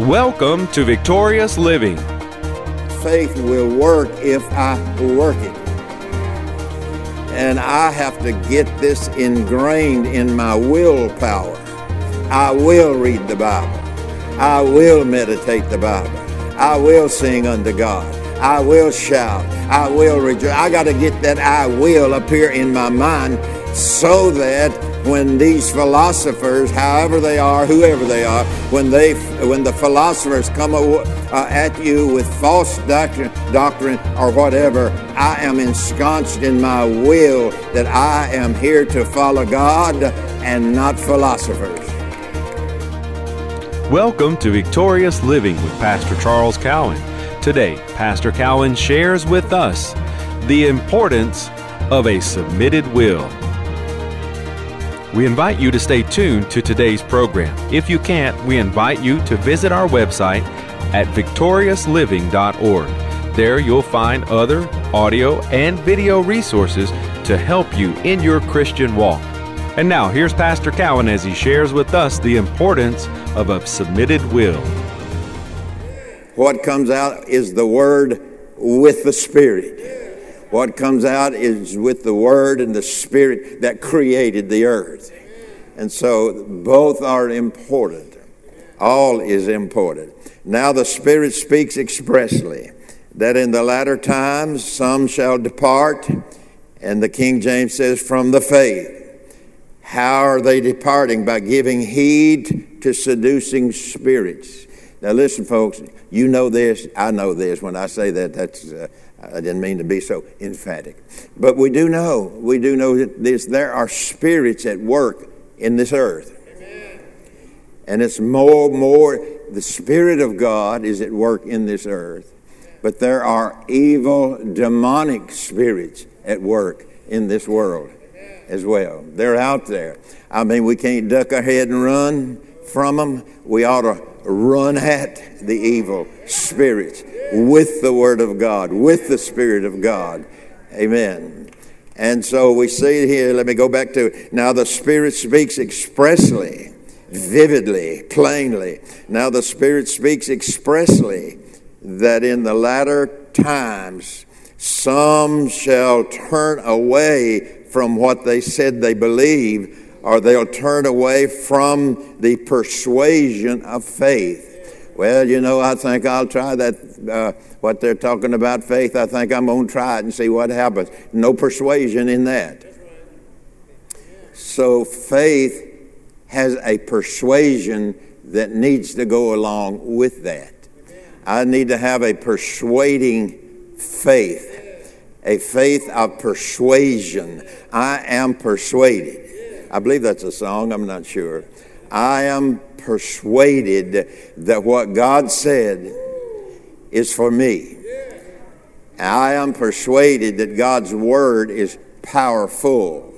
Welcome to Victorious Living. Faith will work if I work it. And I have to get this ingrained in my willpower. I will read the Bible. I will meditate the Bible. I will sing unto God. I will shout. I will rejoice. I got to get that I will appear in my mind so that when these philosophers, however they are, whoever they are, when they when the philosophers come uh, at you with false doctrine, doctrine or whatever, I am ensconced in my will that I am here to follow God and not philosophers. Welcome to Victorious Living with Pastor Charles Cowan. Today, Pastor Cowan shares with us the importance of a submitted will. We invite you to stay tuned to today's program. If you can't, we invite you to visit our website at victoriousliving.org. There you'll find other audio and video resources to help you in your Christian walk. And now, here's Pastor Cowan as he shares with us the importance of a submitted will. What comes out is the Word with the Spirit. What comes out is with the Word and the Spirit that created the earth. And so both are important. All is important. Now the Spirit speaks expressly that in the latter times some shall depart, and the King James says, from the faith. How are they departing? By giving heed to seducing spirits. Now, listen, folks, you know this, I know this. When I say that, that's. Uh, I didn't mean to be so emphatic. But we do know, we do know that this, there are spirits at work in this earth. Amen. And it's more, more, the Spirit of God is at work in this earth. But there are evil, demonic spirits at work in this world as well. They're out there. I mean, we can't duck our head and run from them. We ought to run at the evil spirits with the Word of God, with the Spirit of God. Amen. And so we see here, let me go back to now the Spirit speaks expressly, vividly, plainly. Now the Spirit speaks expressly that in the latter times some shall turn away from what they said they believe, or they'll turn away from the persuasion of faith. Well, you know, I think I'll try that, uh, what they're talking about faith. I think I'm going to try it and see what happens. No persuasion in that. So faith has a persuasion that needs to go along with that. I need to have a persuading faith, a faith of persuasion. I am persuaded. I believe that's a song, I'm not sure. I am persuaded that what God said is for me. I am persuaded that God's word is powerful.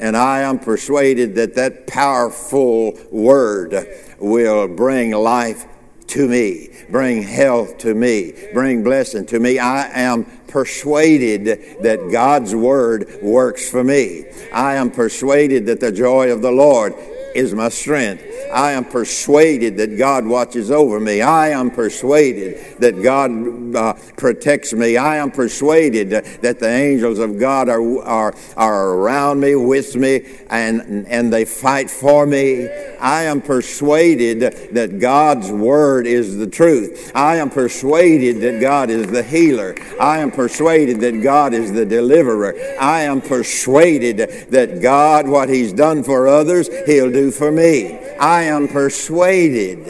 And I am persuaded that that powerful word will bring life to me, bring health to me, bring blessing to me. I am persuaded that God's word works for me. I am persuaded that the joy of the Lord is my strength. I am persuaded that God watches over me. I am persuaded that God uh, protects me. I am persuaded that the angels of God are, are, are around me, with me, and, and they fight for me. I am persuaded that God's word is the truth. I am persuaded that God is the healer. I am persuaded that God is the deliverer. I am persuaded that God, what He's done for others, He'll do for me. Am persuaded.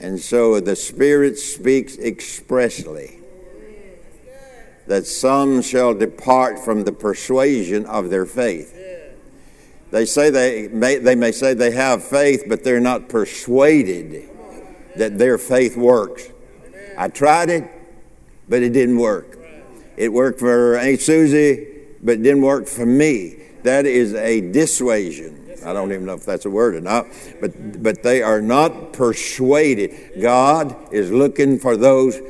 And so the Spirit speaks expressly that some shall depart from the persuasion of their faith. They say they may, they may say they have faith, but they're not persuaded that their faith works. I tried it, but it didn't work. It worked for Aunt Susie, but it didn't work for me. That is a dissuasion. I don't even know if that's a word or not, but, but they are not persuaded. God is looking for those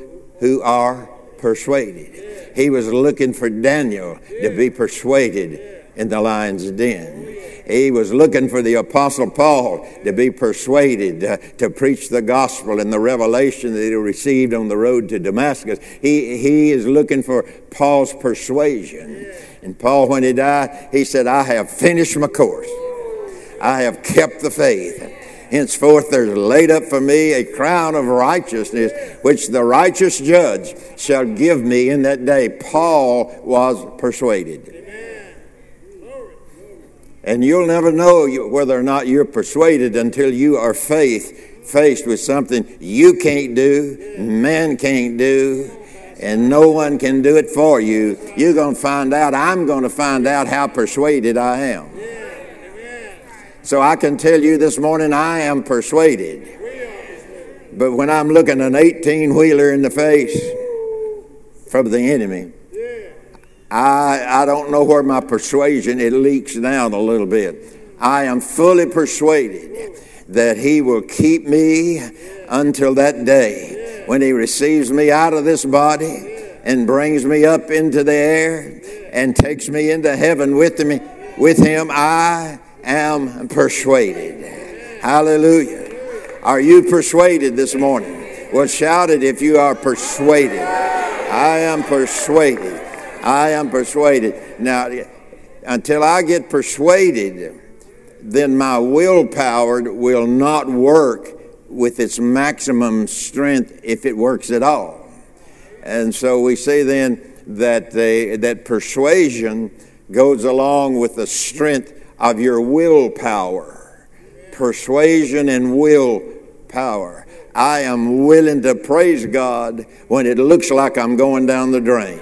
who are persuaded. He was looking for Daniel to be persuaded in the lion's den. He was looking for the Apostle Paul to be persuaded uh, to preach the gospel and the revelation that he received on the road to Damascus. He, he is looking for Paul's persuasion. And Paul, when he died, he said, I have finished my course. I have kept the faith. Henceforth there's laid up for me a crown of righteousness, which the righteous judge shall give me in that day. Paul was persuaded. And you'll never know whether or not you're persuaded until you are faith, faced with something you can't do, man can't do, and no one can do it for you. You're going to find out, I'm going to find out how persuaded I am. So I can tell you this morning, I am persuaded. But when I'm looking an 18 wheeler in the face from the enemy, I, I don't know where my persuasion, it leaks down a little bit. I am fully persuaded that He will keep me until that day when He receives me out of this body and brings me up into the air and takes me into heaven with me with him I am persuaded. Hallelujah. Are you persuaded this morning? Well, shout it if you are persuaded. I am persuaded. I am persuaded. Now, until I get persuaded, then my willpower will not work with its maximum strength if it works at all. And so we say then that, they, that persuasion goes along with the strength of your willpower. Persuasion and willpower. I am willing to praise God when it looks like I'm going down the drain.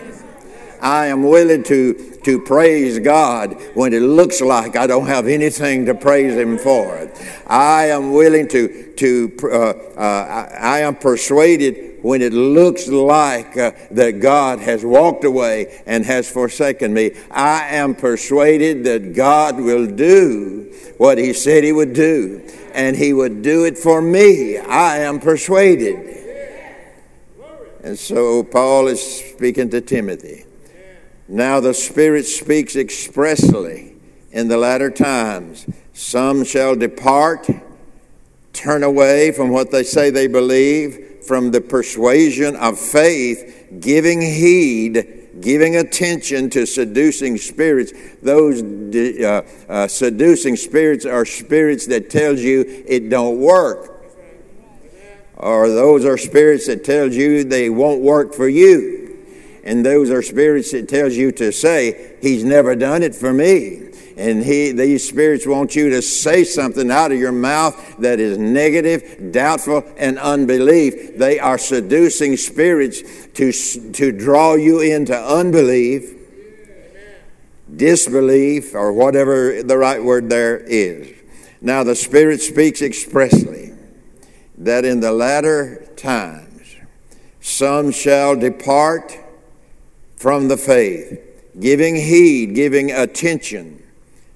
I am willing to, to praise God when it looks like I don't have anything to praise Him for. I am willing to, to uh, uh, I am persuaded when it looks like uh, that God has walked away and has forsaken me. I am persuaded that God will do what He said He would do, and He would do it for me. I am persuaded. And so Paul is speaking to Timothy. Now the Spirit speaks expressly in the latter times. Some shall depart, turn away from what they say they believe, from the persuasion of faith, giving heed, giving attention to seducing spirits. Those uh, uh, seducing spirits are spirits that tells you it don't work. Or those are spirits that tells you they won't work for you and those are spirits that tells you to say he's never done it for me and he these spirits want you to say something out of your mouth that is negative doubtful and unbelief. They are seducing spirits to to draw you into unbelief disbelief or whatever the right word there is. Now the spirit speaks expressly that in the latter times some shall depart from the faith, giving heed, giving attention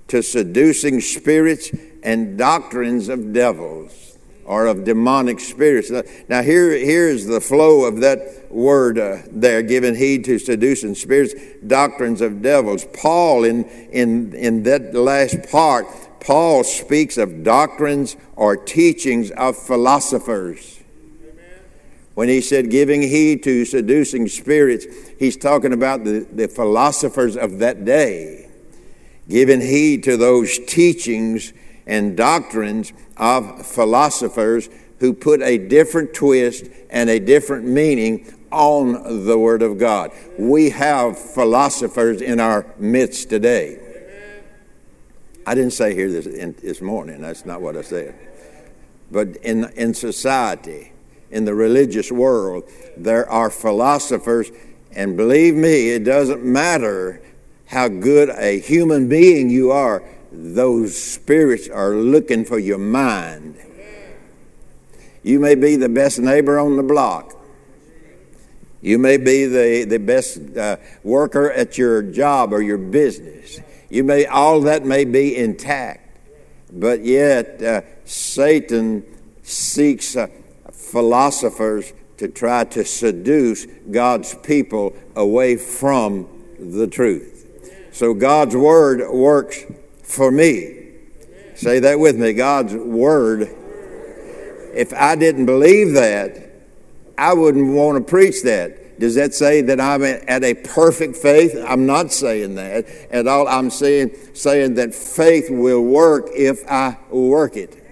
to seducing spirits and doctrines of devils or of demonic spirits. Now, here, here's the flow of that word uh, there, giving heed to seducing spirits, doctrines of devils. Paul, in, in, in that last part, Paul speaks of doctrines or teachings of philosophers when he said giving heed to seducing spirits, he's talking about the, the philosophers of that day, giving heed to those teachings and doctrines of philosophers who put a different twist and a different meaning on the Word of God. We have philosophers in our midst today. I didn't say here this, this morning, that's not what I said. But in, in society, in the religious world. There are philosophers, and believe me, it doesn't matter how good a human being you are, those spirits are looking for your mind. You may be the best neighbor on the block. You may be the, the best uh, worker at your job or your business. You may, all that may be intact. But yet, uh, Satan seeks uh, philosophers to try to seduce God's people away from the truth. So God's word works for me. Say that with me God's Word. If I didn't believe that, I wouldn't want to preach that. Does that say that I'm at a perfect faith? I'm not saying that at all. I'm saying, saying that faith will work if I work it.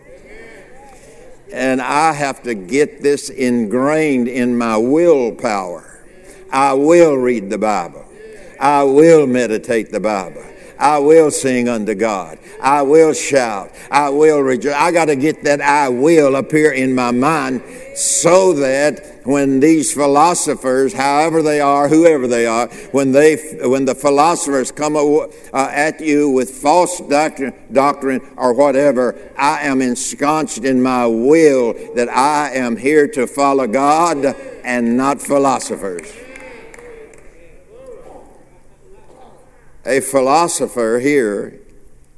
And I have to get this ingrained in my willpower. I will read the Bible. I will meditate the Bible. I will sing unto God. I will shout. I will rejoice. I got to get that I will appear in my mind so that when these philosophers, however they are, whoever they are, when they, when the philosophers come uh, at you with false doctrine, doctrine or whatever, I am ensconced in my will that I am here to follow God and not philosophers. A philosopher here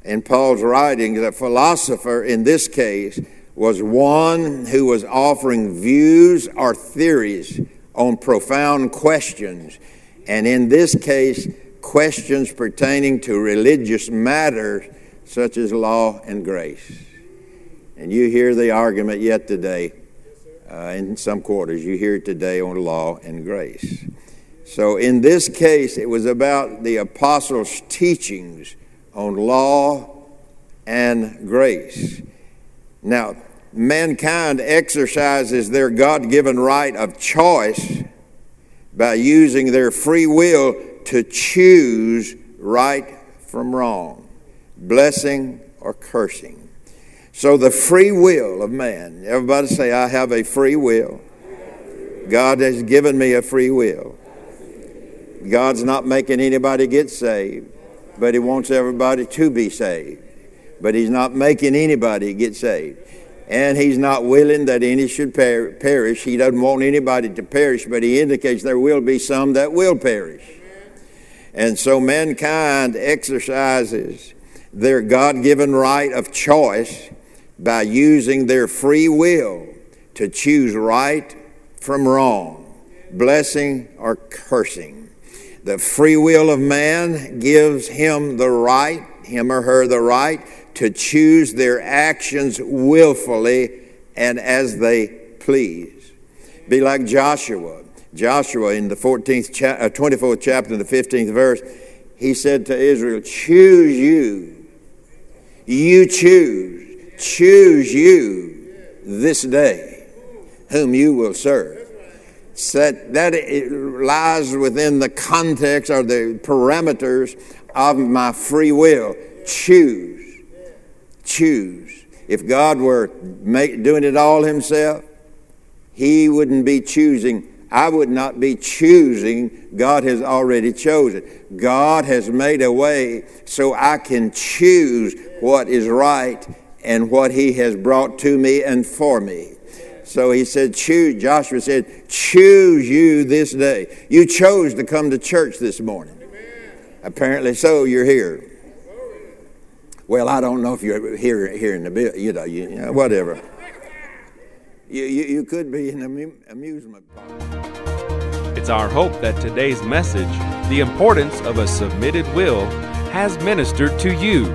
in Paul's writings, a philosopher in this case was one who was offering views or theories on profound questions, and in this case, questions pertaining to religious matters such as law and grace. And you hear the argument yet today uh, in some quarters. You hear it today on law and grace. So in this case, it was about the apostles' teachings on law and grace. Now, mankind exercises their God given right of choice by using their free will to choose right from wrong, blessing or cursing. So, the free will of man, everybody say, I have a free will. God has given me a free will. God's not making anybody get saved, but He wants everybody to be saved. But He's not making anybody get saved. And He's not willing that any should per- perish. He doesn't want anybody to perish, but He indicates there will be some that will perish. And so mankind exercises their God given right of choice by using their free will to choose right from wrong, blessing or cursing. The free will of man gives him the right, him or her the right, to choose their actions willfully and as they please. Be like Joshua. Joshua in the 14th cha- uh, 24th chapter, the 15th verse, he said to Israel, Choose you. You choose. Choose you this day whom you will serve that, that lies within the context or the parameters of my free will. Choose. Choose. If God were make, doing it all himself, he wouldn't be choosing. I would not be choosing. God has already chosen. God has made a way so I can choose what is right and what he has brought to me and for me. So he said, choose, Joshua said, choose you this day. You chose to come to church this morning. Apparently so, you're here. Well, I don't know if you're here, here in the bill, you know, you, you know whatever. You, you, you could be in an amusement park. It's our hope that today's message, The Importance of a Submitted Will, has ministered to you.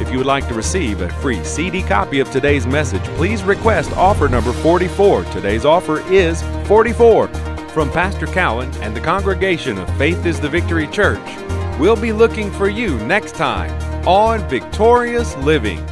If you would like to receive a free CD copy of today's message, please request offer number 44. Today's offer is 44 from Pastor Cowan and the congregation of Faith is the Victory Church. We'll be looking for you next time on Victorious Living.